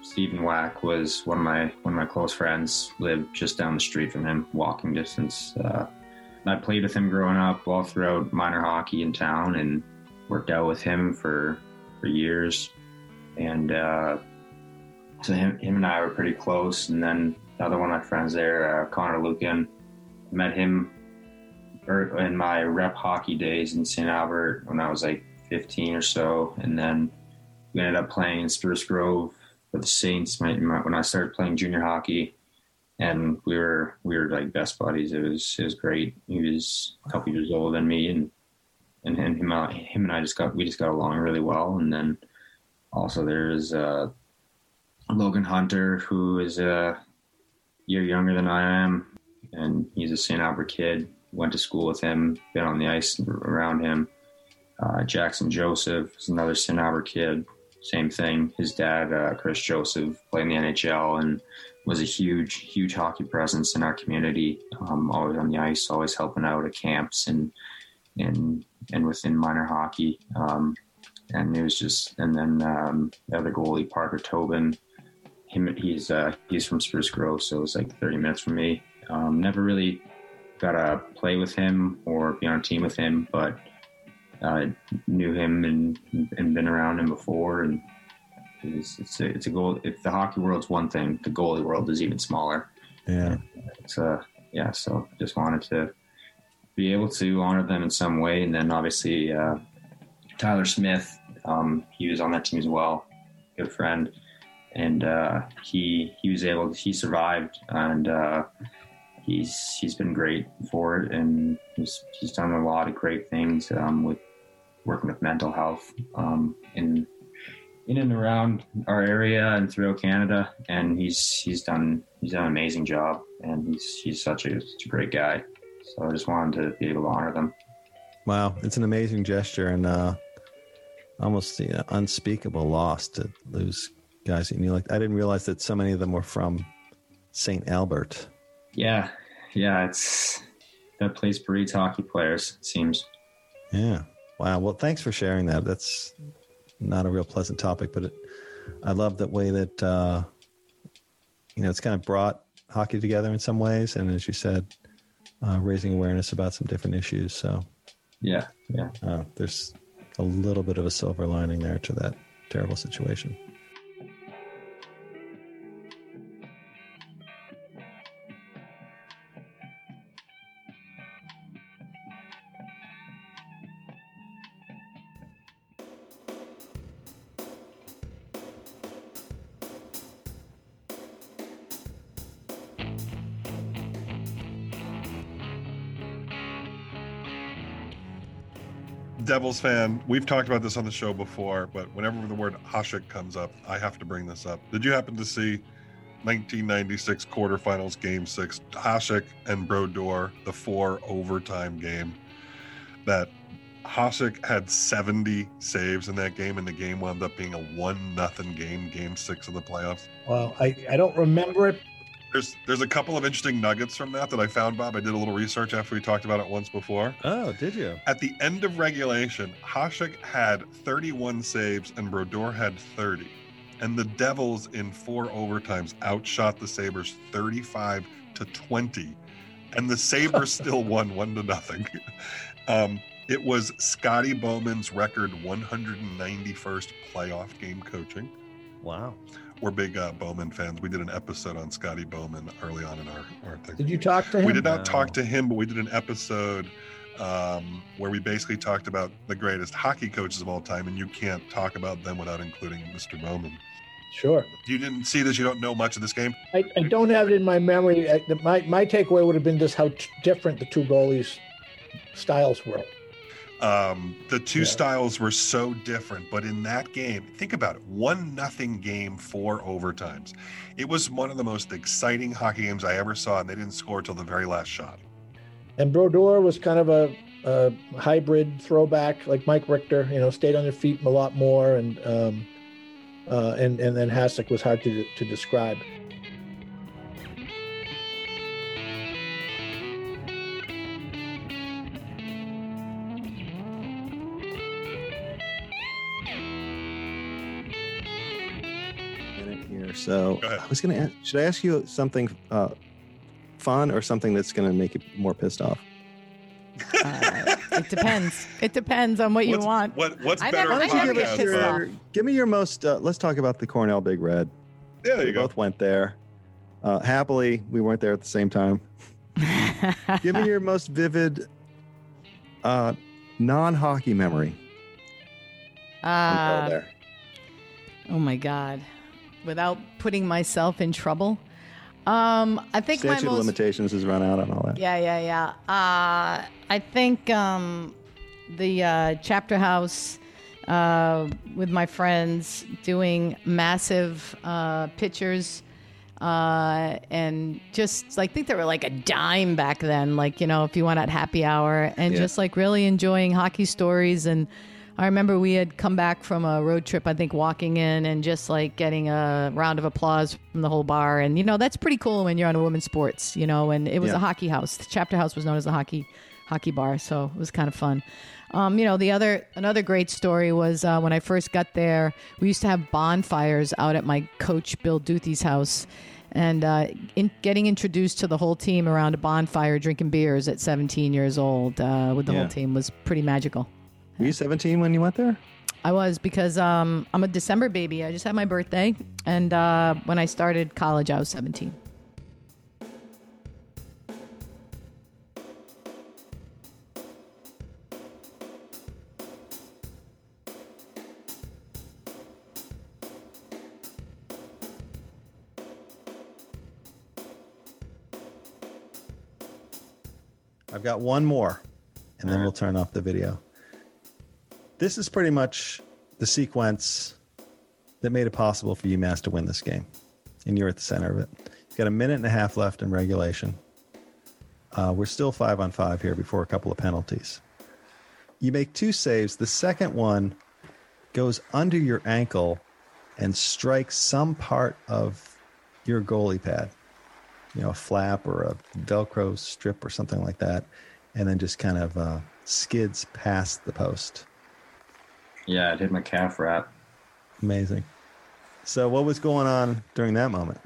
Stephen Wack was one of my one of my close friends. Lived just down the street from him, walking distance. Uh, I played with him growing up, all throughout minor hockey in town, and worked out with him for for years. And uh, so him, him and I were pretty close. And then another one of my friends there, uh, Connor Lukan, met him er, in my rep hockey days in St. Albert when I was like 15 or so, and then we ended up playing in Spruce Grove for the Saints my, my, when I started playing junior hockey, and we were we were like best buddies. It was it was great. He was a couple years older than me, and and him him, uh, him and I just got we just got along really well. And then also there's uh, Logan Hunter, who is a year younger than I am, and he's a St. Albert kid went to school with him, been on the ice around him. Uh, Jaxon Joseph is another St. Albert kid. Same thing. His dad, uh, Chris Joseph, played in the NHL and was a huge, huge hockey presence in our community. Um, always on the ice, always helping out at camps and and and within minor hockey. Um, and it was just, and then um, the other goalie, Parker Tobin. Him, he's uh, he's from Spruce Grove, so it was like 30 minutes from me. Um, never really got to play with him or be on a team with him, but uh, knew him and and been around him before, and it's it's a, it's a goal. If the hockey world's one thing, the goalie world is even smaller. Yeah. It's uh yeah, so just wanted to be able to honor them in some way, and then obviously uh, Tyler Smith, um, he was on that team as well, good friend, and uh, he he was able he survived and. Uh, he's he's been great for it, and he's he's done a lot of great things um, with working with mental health um, in in and around our area and throughout Canada. And he's he's done he's done an amazing job, and he's he's such a such a great guy. So I just wanted to be able to honor them. Wow, it's an amazing gesture and uh, almost you know, unspeakable loss to lose guys that you knew. Like I didn't realize that so many of them were from St. Albert. Yeah, yeah, it's that place breeds hockey players. It seems. Yeah. Wow. Well, thanks for sharing that. That's not a real pleasant topic, but it, I love that way that uh, you know it's kind of brought hockey together in some ways, and as you said, uh, raising awareness about some different issues. So Yeah, yeah. uh, there's a little bit of a silver lining there to that terrible situation. Devils fan, we've talked about this on the show before, but whenever the word Hasek comes up, I have to bring this up. Did you happen to see 1996 quarterfinals game six, Hasek and Brodeur, the four overtime game? That Hasek had 70 saves in that game, and the game wound up being a one nothing game, game six of the playoffs. Well, I, I don't remember it. There's there's a couple of interesting nuggets from that that I found, Bob. I did a little research after we talked about it once before. Oh, did you? At the end of regulation, Hasek had 31 saves and Brodeur had 30. And the Devils in four overtimes outshot the Sabres 35 to 20. And the Sabres still won one to nothing. Um, It was Scotty Bowman's record 191st playoff game coaching. Wow. We're big uh, Bowman fans. We did an episode on Scotty Bowman early on in our, our thing. Did you talk to him? We did not No. talk to him, but we did an episode um, where we basically talked about the greatest hockey coaches of all time, and you can't talk about them without including Mr. Bowman. Sure. You didn't see this. You don't know much of this game. I, I don't have it in my memory. I, the- my my takeaway would have been just how t- different the two goalies' styles were. Um, the two Yeah. styles were so different, but in that game, think about it: one nothing game, four overtimes. It was one of the most exciting hockey games I ever saw, and they didn't score till the very last shot. And Brodeur was kind of a, a hybrid throwback, like Mike Richter. You know, stayed on their feet a lot more, and um, uh, and and then Hasek was hard to to describe. So I was going to. Ask, should I ask you something uh, fun or something that's going to make you more pissed off? Uh, it depends. It depends on what you What's- want. What What's I better? never- I never get podcast pissed than- off. your, give me your most. Uh, let's talk about the Cornell Big Red. Yeah, there we you go. both went there. Uh, happily, we weren't there at the same time. Give me your most vivid uh, non-hockey memory. from Uh, there. oh my god! Without putting myself in trouble, um, I think Statute my of most limitations has run out on all that. Yeah, yeah, yeah. Uh, I think um, the uh, chapter house uh, with my friends doing massive uh, pictures. Uh, and just like, think they were like a dime back then, like, you know, if you went at happy hour and Yeah. just like really enjoying hockey stories. And I remember we had come back from a road trip, I think walking in and just like getting a round of applause from the whole bar. And, you know, that's pretty cool when you're on a women's sports, you know, and it was Yeah. a hockey house. The chapter house was known as the hockey hockey bar. So it was kind of fun. Um, you know, the other another great story was uh, when I first got there. We used to have bonfires out at my coach Bill Duthie's house, and uh, in, getting introduced to the whole team around a bonfire, drinking beers at 17 years old uh, with the Yeah. whole team was pretty magical. Were you 17 when you went there? I was because um, I'm a December baby. I just had my birthday, and uh, when I started college, I was 17. I've got one more, and then we'll turn off the video. This is pretty much the sequence that made it possible for UMass to win this game, and you're at the center of it. You've got a minute and a half left in regulation. Uh, we're still five on five here before a couple of penalties. You make two saves. The second one goes under your ankle and strikes some part of your goalie pad you know, a flap or a Velcro strip or something like that, and then just kind of uh, skids past the post. Yeah, it hit my calf wrap. Amazing. So, what was going on during that moment?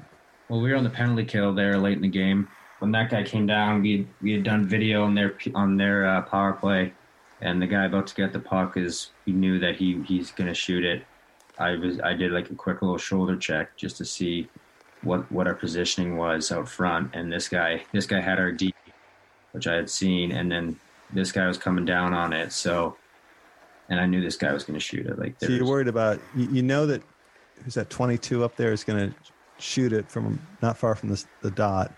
Well, we were on the penalty kill there late in the game. When that guy came down, we we had done video on their on their uh, power play, and the guy about to get the puck is we knew that he he's gonna shoot it. I was I did like a quick little shoulder check just to see what what our positioning was out front, and this guy this guy had our D, which I had seen, and then this guy was coming down on it. So, and I knew this guy was gonna shoot it. Like So, you're there's- worried about, you, you know, that who's that 22 up there is going to shoot it from not far from the, the dot.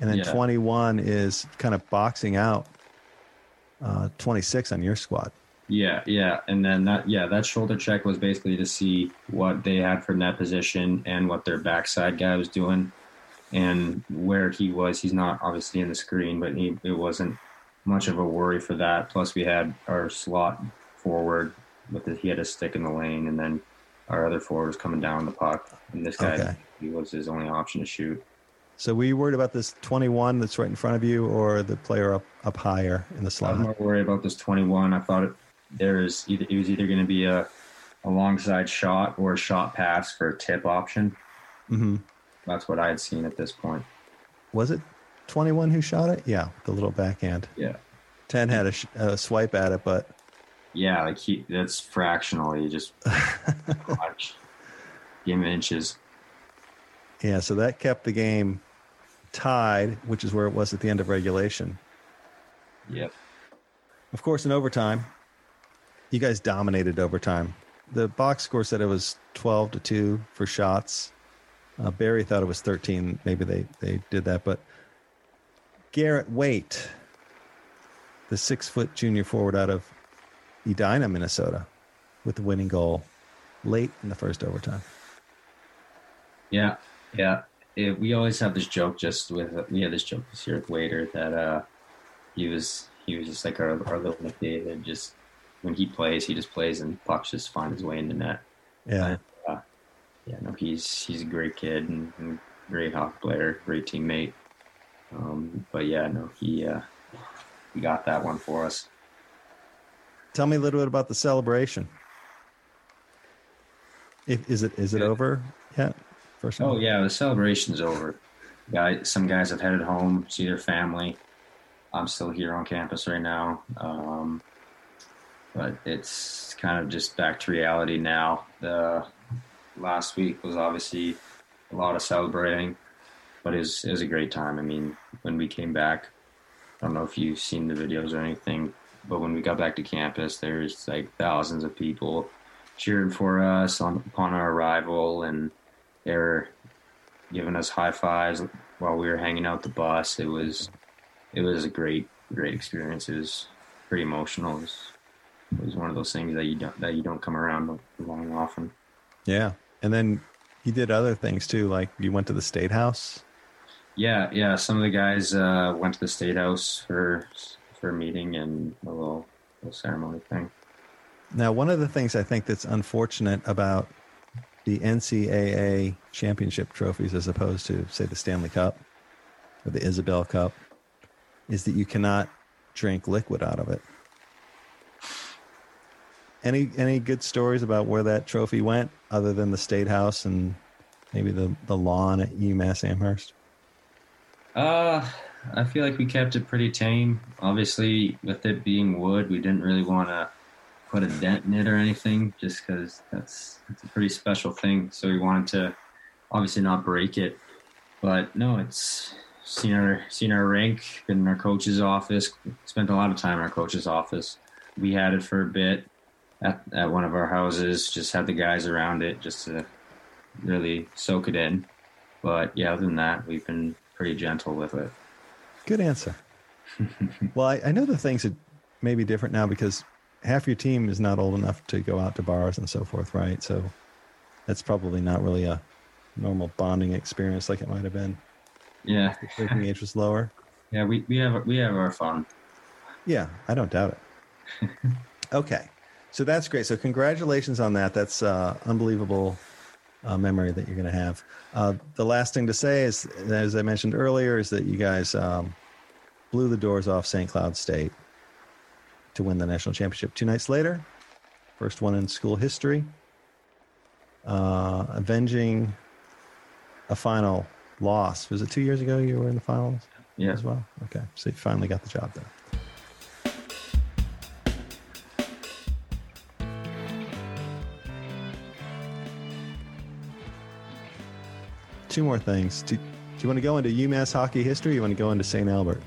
And then Yeah. 21 is kind of boxing out uh, 26 on your squad. Yeah, yeah, and then that yeah that shoulder check was basically to see what they had from that position and what their backside guy was doing, and where he was. He's not obviously in the screen, but he it wasn't much of a worry for that. Plus, we had our slot forward with the, he had a stick in the lane, and then our other forward was coming down the puck, and this guy Okay. he was his only option to shoot. So, were you worried about this 21 that's right in front of you or the player up, up higher in the slot? I'm more worried about this 21. I thought it, there was either it was either going to be a a long side shot or a shot pass for a tip option. hmm That's what I had seen at this point. Was it 21 who shot it? Yeah, the little backhand. Yeah. ten had a, sh- a swipe at it, but Yeah, like he that's fractionally just clutch. Game of inches. yeah, so that kept the game tied, which is where it was at the end of regulation. Yep. Of course, in overtime, you guys dominated overtime. The box score said it was 12 to 2 for shots. Uh, Barry thought it was 13. Maybe they, they did that. But Garrett Wait, the six foot junior forward out of Edina, Minnesota, with the winning goal late in the first overtime. Yeah, yeah. It, we always have this joke just with we had this joke this year with Waiter that uh he was he was just like our our little McDavid. Just when he plays, he just plays and pucks just find his way in the net. Yeah. Uh, yeah, no, he's he's a great kid and, and great hockey player, great teammate. Um, but yeah, no, he uh, he got that one for us. Tell me a little bit about the celebration. If, is it is it Yeah. over yet? First Oh yeah, the celebration's over. Guy, some guys have headed home, see their family. I'm still here on campus right now, um, but it's kind of just back to reality now. The last week was obviously a lot of celebrating, but it was, it was a great time. I mean, when we came back, I don't know if you've seen the videos or anything, but when we got back to campus, there's like thousands of people cheering for us on upon our arrival, and they were giving us high fives while we were hanging out the bus. It was it was a great great experience. It was pretty emotional. It was, it was one of those things that you don't that you don't come around long often. Yeah. And then you did other things too, like you went to the state house. Yeah, yeah. Some of the guys uh, went to the state house for for meeting and a little little ceremony thing. Now, one of the things I think that's unfortunate about the NCAA championship trophies as opposed to, say, the Stanley Cup or the Isobel Cup is that you cannot drink liquid out of it. Any any good stories about where that trophy went other than the state house and maybe the, the lawn at UMass Amherst? Uh, I feel like we kept it pretty tame. Obviously, with it being wood, we didn't really want to put a dent in it or anything, just because that's it's a pretty special thing. So we wanted to obviously not break it. But no, it's seen our seen our rink, been in our coach's office, spent a lot of time in our coach's office. We had it for a bit at, at one of our houses, just had the guys around it just to really soak it in. But yeah, other than that, we've been pretty gentle with it. Good answer. well, I, I know the things that may be different now because half your team is not old enough to go out to bars and so forth, right? So that's probably not really a normal bonding experience like it might have been. Yeah, The drinking age was lower. yeah, we, we have we have our fun. Yeah, I don't doubt it. okay, so that's great. So congratulations on that. That's uh, unbelievable uh, memory that you're going to have. Uh, the last thing to say is, as I mentioned earlier, is that you guys um, blew the doors off St. Cloud State to win the national championship two nights later. First one in school history, uh, avenging a final loss. Was it two years ago you were in the finals? Yeah, as well. Okay, so you finally got the job done. Two more things. Do, do you want to go into UMass hockey history? Or you want to go into St. Albert?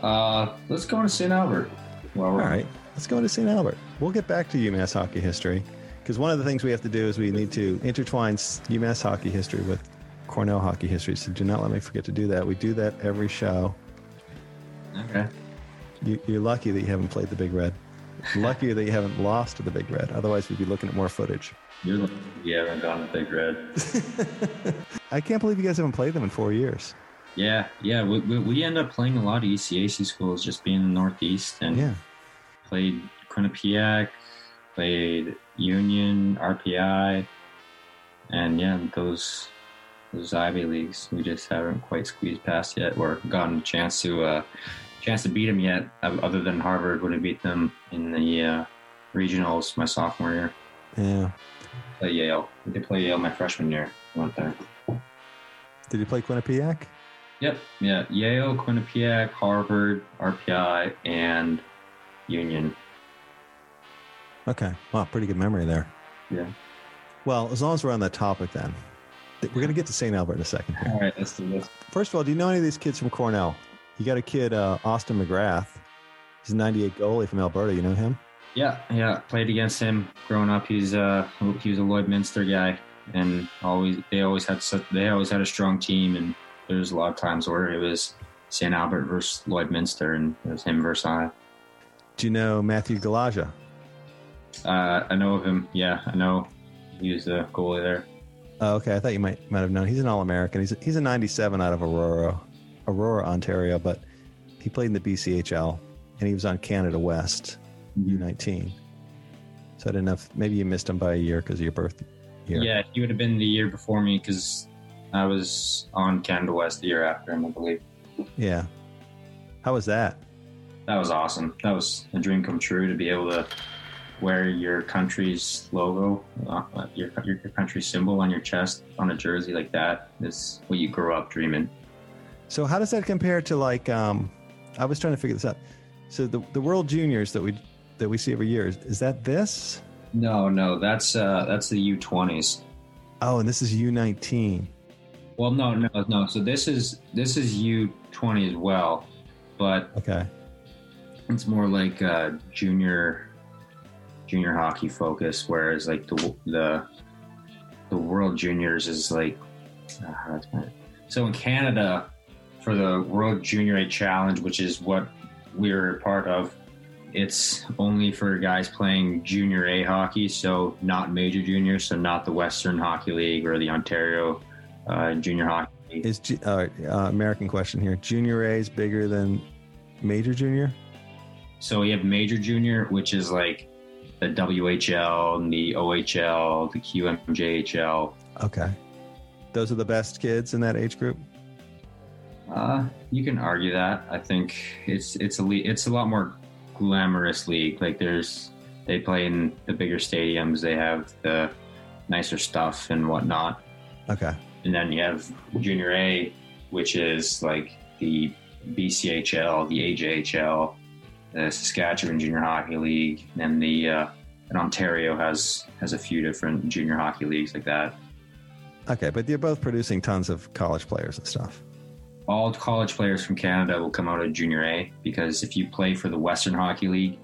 uh, let's go into St. Albert. Well, All right, let's go into St. Albert. We'll get back to UMass hockey history because one of the things we have to do is we need to intertwine UMass hockey history with Cornell hockey history. So do not let me forget to do that. We do that every show. Okay. You, you're lucky that you haven't played the Big Red. Luckier that you haven't lost to the Big Red. Otherwise, we'd be looking at more footage. You're you haven't gone to Big Red. I can't believe you guys haven't played them in four years. Yeah, yeah. We, we, we end up playing a lot of ECAC schools just being in the Northeast and Yeah. played Quinnipiac, played Union, RPI, and yeah, those those Ivy leagues we just haven't quite squeezed past yet or gotten a chance to uh, chance to beat them yet. Other than Harvard, would have beat them in the uh, regionals my sophomore year. Yeah. Play Yale. We did play Yale my freshman year. Went there. Did you play Quinnipiac? Yep. Yeah. Yale, Quinnipiac, Harvard, RPI, and Union. Okay. Wow, pretty good memory there. Yeah. Well, as long as we're on that topic, then we're going to get to St. Albert in a second. Here. All right, let's do this. First of all, do you know any of these kids from Cornell? You got a kid, uh, Austin McGrath. He's a 98 goalie from Alberta. You know him? Yeah, yeah. Played against him growing up. He's uh he was a Lloydminster guy, and always they always had such, they always had a strong team. And there's a lot of times where it was St. Albert versus Lloydminster, and it was him versus I. Do you know Matthew Galajda? Uh, I know of him. Yeah, I know he was the goalie there. Oh, okay. I thought you might might have known. He's an All American. He's a, he's a 97 out of Aurora, Aurora, Ontario, but he played in the BCHL and he was on Canada West U19. So I didn't know if maybe you missed him by a year because of your birth year. Yeah, he would have been the year before me because I was on Canada West the year after him, I believe. Yeah. How was that? That was awesome. That was a dream come true to be able to wear your country's logo, uh, your, your your country's symbol on your chest on a jersey like that is what you grow up dreaming. So how does that compare to like? Um, I was trying to figure this out. So the the World Juniors that we that we see every year is, is that this? No, no, that's uh, that's the U twenties. Oh, and this is U19. Well, no, no, no. So this is this is U twenty as well, but Okay. it's more like uh, junior junior hockey focus, whereas like the the the World Juniors is like uh, how to explain it? so in Canada for the World Junior A Challenge, which is what we're a part of. It's only for guys playing junior A hockey, so not major junior, so not the Western Hockey League or the Ontario uh, Junior Hockey League. Is uh, uh, American question here? Junior A is bigger than Major Junior? So we have major junior, which is like the WHL and the OHL, the QMJHL. Okay. Those are the best kids in that age group. Uh, you can argue that. I think it's it's a it's a lot more glamorous league. Like there's they play in the bigger stadiums. They have the nicer stuff and whatnot. Okay. And then you have Junior A, which is like the BCHL, the AJHL, the Saskatchewan Junior Hockey League, and the uh, and Ontario has has a few different junior hockey leagues like that. Okay, but you're both producing tons of college players and stuff. All college players from Canada will come out of junior A because if you play for the Western Hockey League,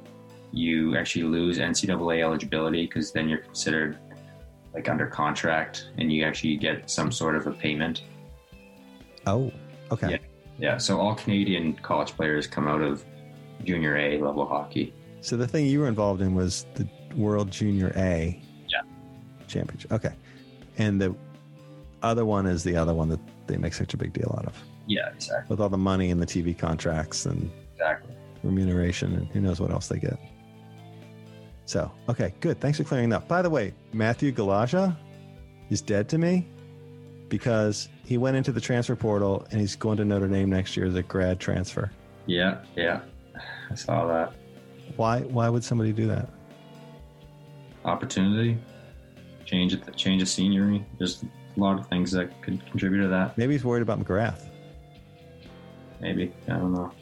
you actually lose NCAA eligibility because then you're considered like under contract and you actually get some sort of a payment. Oh, okay. Yeah. Yeah, so all Canadian college players come out of junior A level hockey. So the thing you were involved in was the World Junior A Yeah. Championship. Okay. And the other one is the other one that they make such a big deal out of Yeah, exactly. with all the money and the TV contracts and Exactly. remuneration and who knows what else they get. So, okay, good. Thanks for clearing that. up. By the way, Matthew Galajda is dead to me because he went into the transfer portal and he's going to Notre Dame next year as a grad transfer. Yeah, yeah. I saw that. Why why would somebody do that? Opportunity, change it, change of scenery. There's a lot of things that could contribute to that. Maybe he's worried about McGrath. Maybe. I don't know.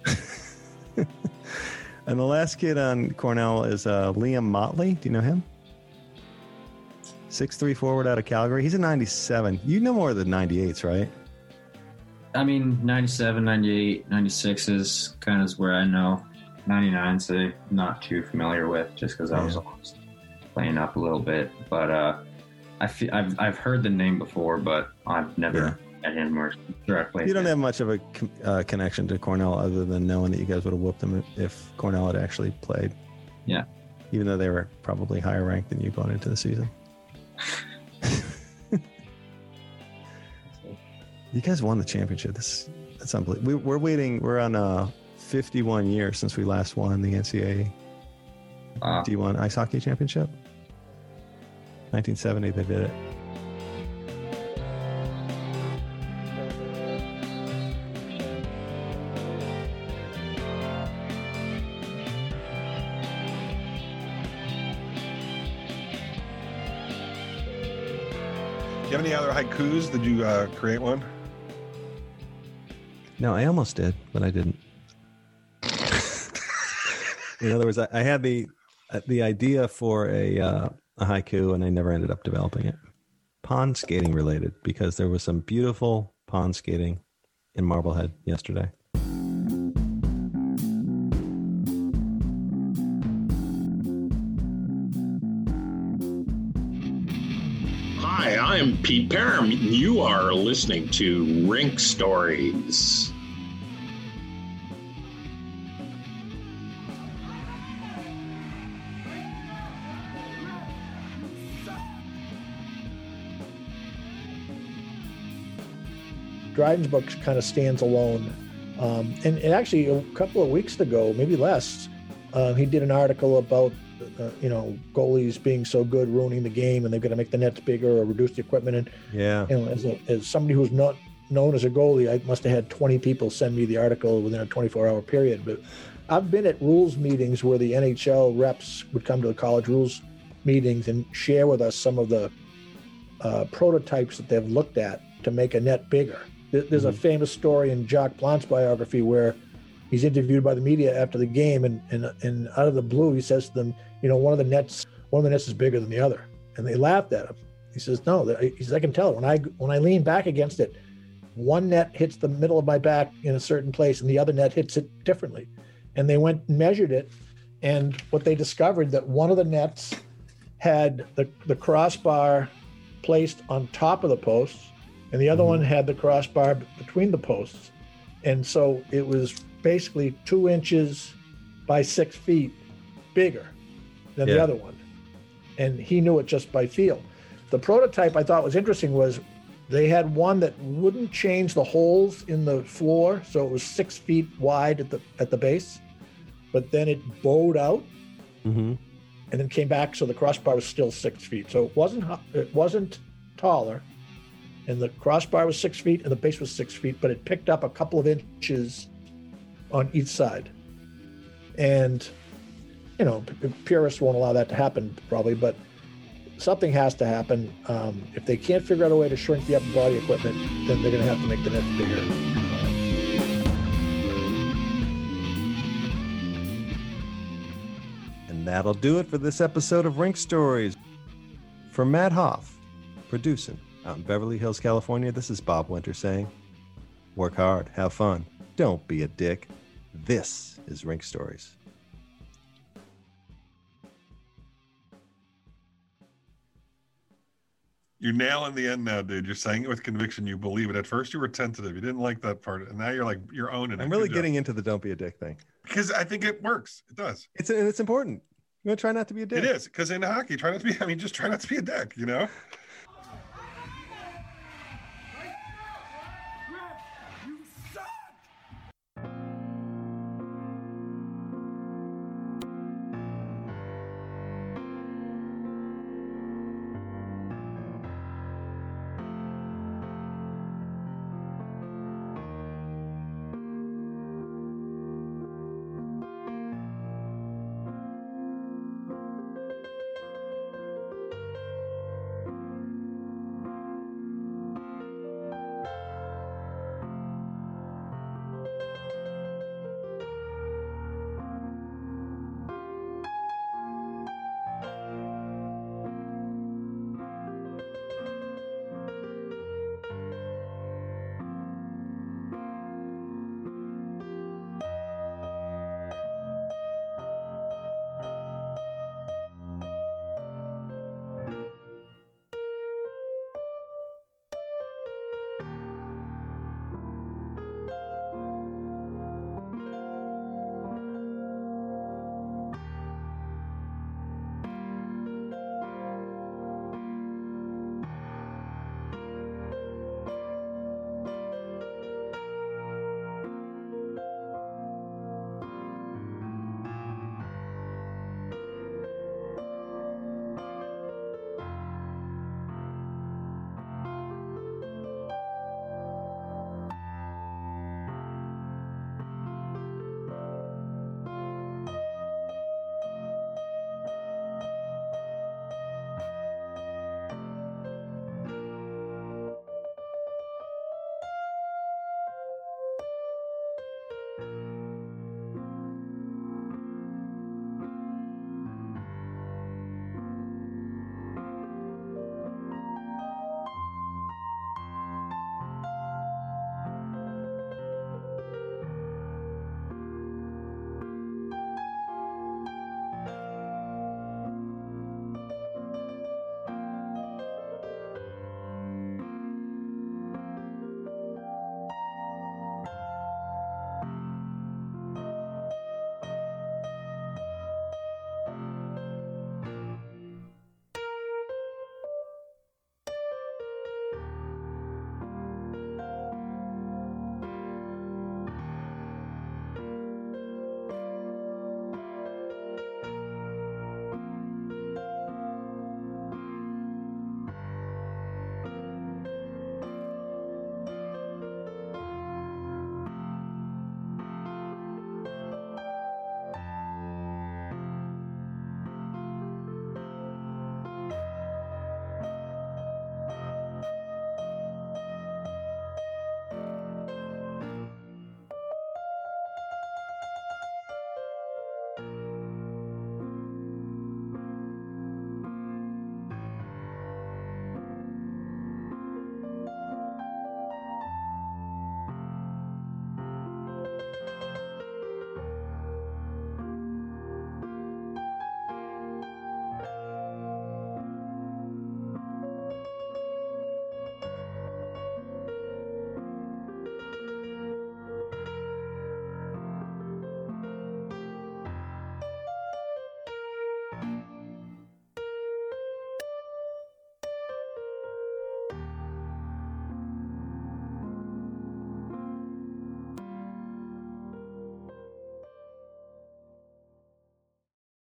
And the last kid on Cornell is uh, Liam Motley. Do you know him? Six three forward out of Calgary. He's a 97. You know more than 98s, right? I mean, 97, 98, 96 is kind of where I know. 99, so not too familiar with just because I was playing up a little bit. But uh, I fe- I've, I've heard the name before, but I've never him or sure You don't have much of a uh, connection to Cornell other than knowing that you guys would have whooped them if Cornell had actually played. Yeah. Even though they were probably higher ranked than you going into the season. You guys won the championship. This that's unbelievable. We, we're waiting. We're on uh, 51 years since we last won the NCAA Wow. D1 ice hockey championship. 1970, they did it. Haikus? Did you uh, create one? No, I almost did, but I didn't. In other words, I, I had the uh, the idea for a uh, a haiku, and I never ended up developing it. Pond skating related because there was some beautiful pond skating in Marblehead yesterday. I'm Pete Parham. You are listening to Rink Stories. Dryden's book kind of stands alone. Um, and, and actually, a couple of weeks ago, maybe less, uh, he did an article about uh, you know goalies being so good ruining the game, and they've got to make the nets bigger or reduce the equipment. And Yeah. you know, as, a, as somebody who's not known as a goalie, I must have had 20 people send me the article within a 24 hour period. But I've been at rules meetings where the NHL reps would come to the college rules meetings and share with us some of the uh, prototypes that they've looked at to make a net bigger. There- There's a famous story in Jacques Plante's biography where he's interviewed by the media after the game, and, and and out of the blue, he says to them, "You know, one of the nets, one of the nets is bigger than the other," and they laughed at him. He says, "No, he says I can tell when I when I lean back against it, one net hits the middle of my back in a certain place, and the other net hits it differently." And they went and measured it, and what they discovered that one of the nets had the the crossbar placed on top of the posts, and the other mm-hmm. one had the crossbar between the posts. And so it was basically two inches by six feet bigger than the other one. And he knew it just by feel. The prototype I thought was interesting was they had one that wouldn't change the holes in the floor, so it was six feet wide at the at the base, but then it bowed out Mm-hmm. and then came back so the crossbar was still six feet so it wasn't it wasn't taller and the crossbar was six feet and the base was six feet but it picked up a couple of inches on each side and you know purists won't allow that to happen probably but something has to happen um, if they can't figure out a way to shrink the upper body equipment then they're going to have to make the net bigger And that'll do it for this episode of Rink Stories. For Matt Hoff, producing out in Beverly Hills, California, this is Bob Winter saying, work hard, have fun, don't be a dick. This is Rink Stories. You're nailing the end now, dude. You're saying it with conviction. You believe it. At first, you were tentative. You didn't like that part, and now you're like you're owning it. I'm really Good job. getting into the don't be a dick thing. because I think it works. It does. It's and it's important. You want to try not to be a dick. It is because in hockey, try not to be. I mean, just try not to be a dick. You know.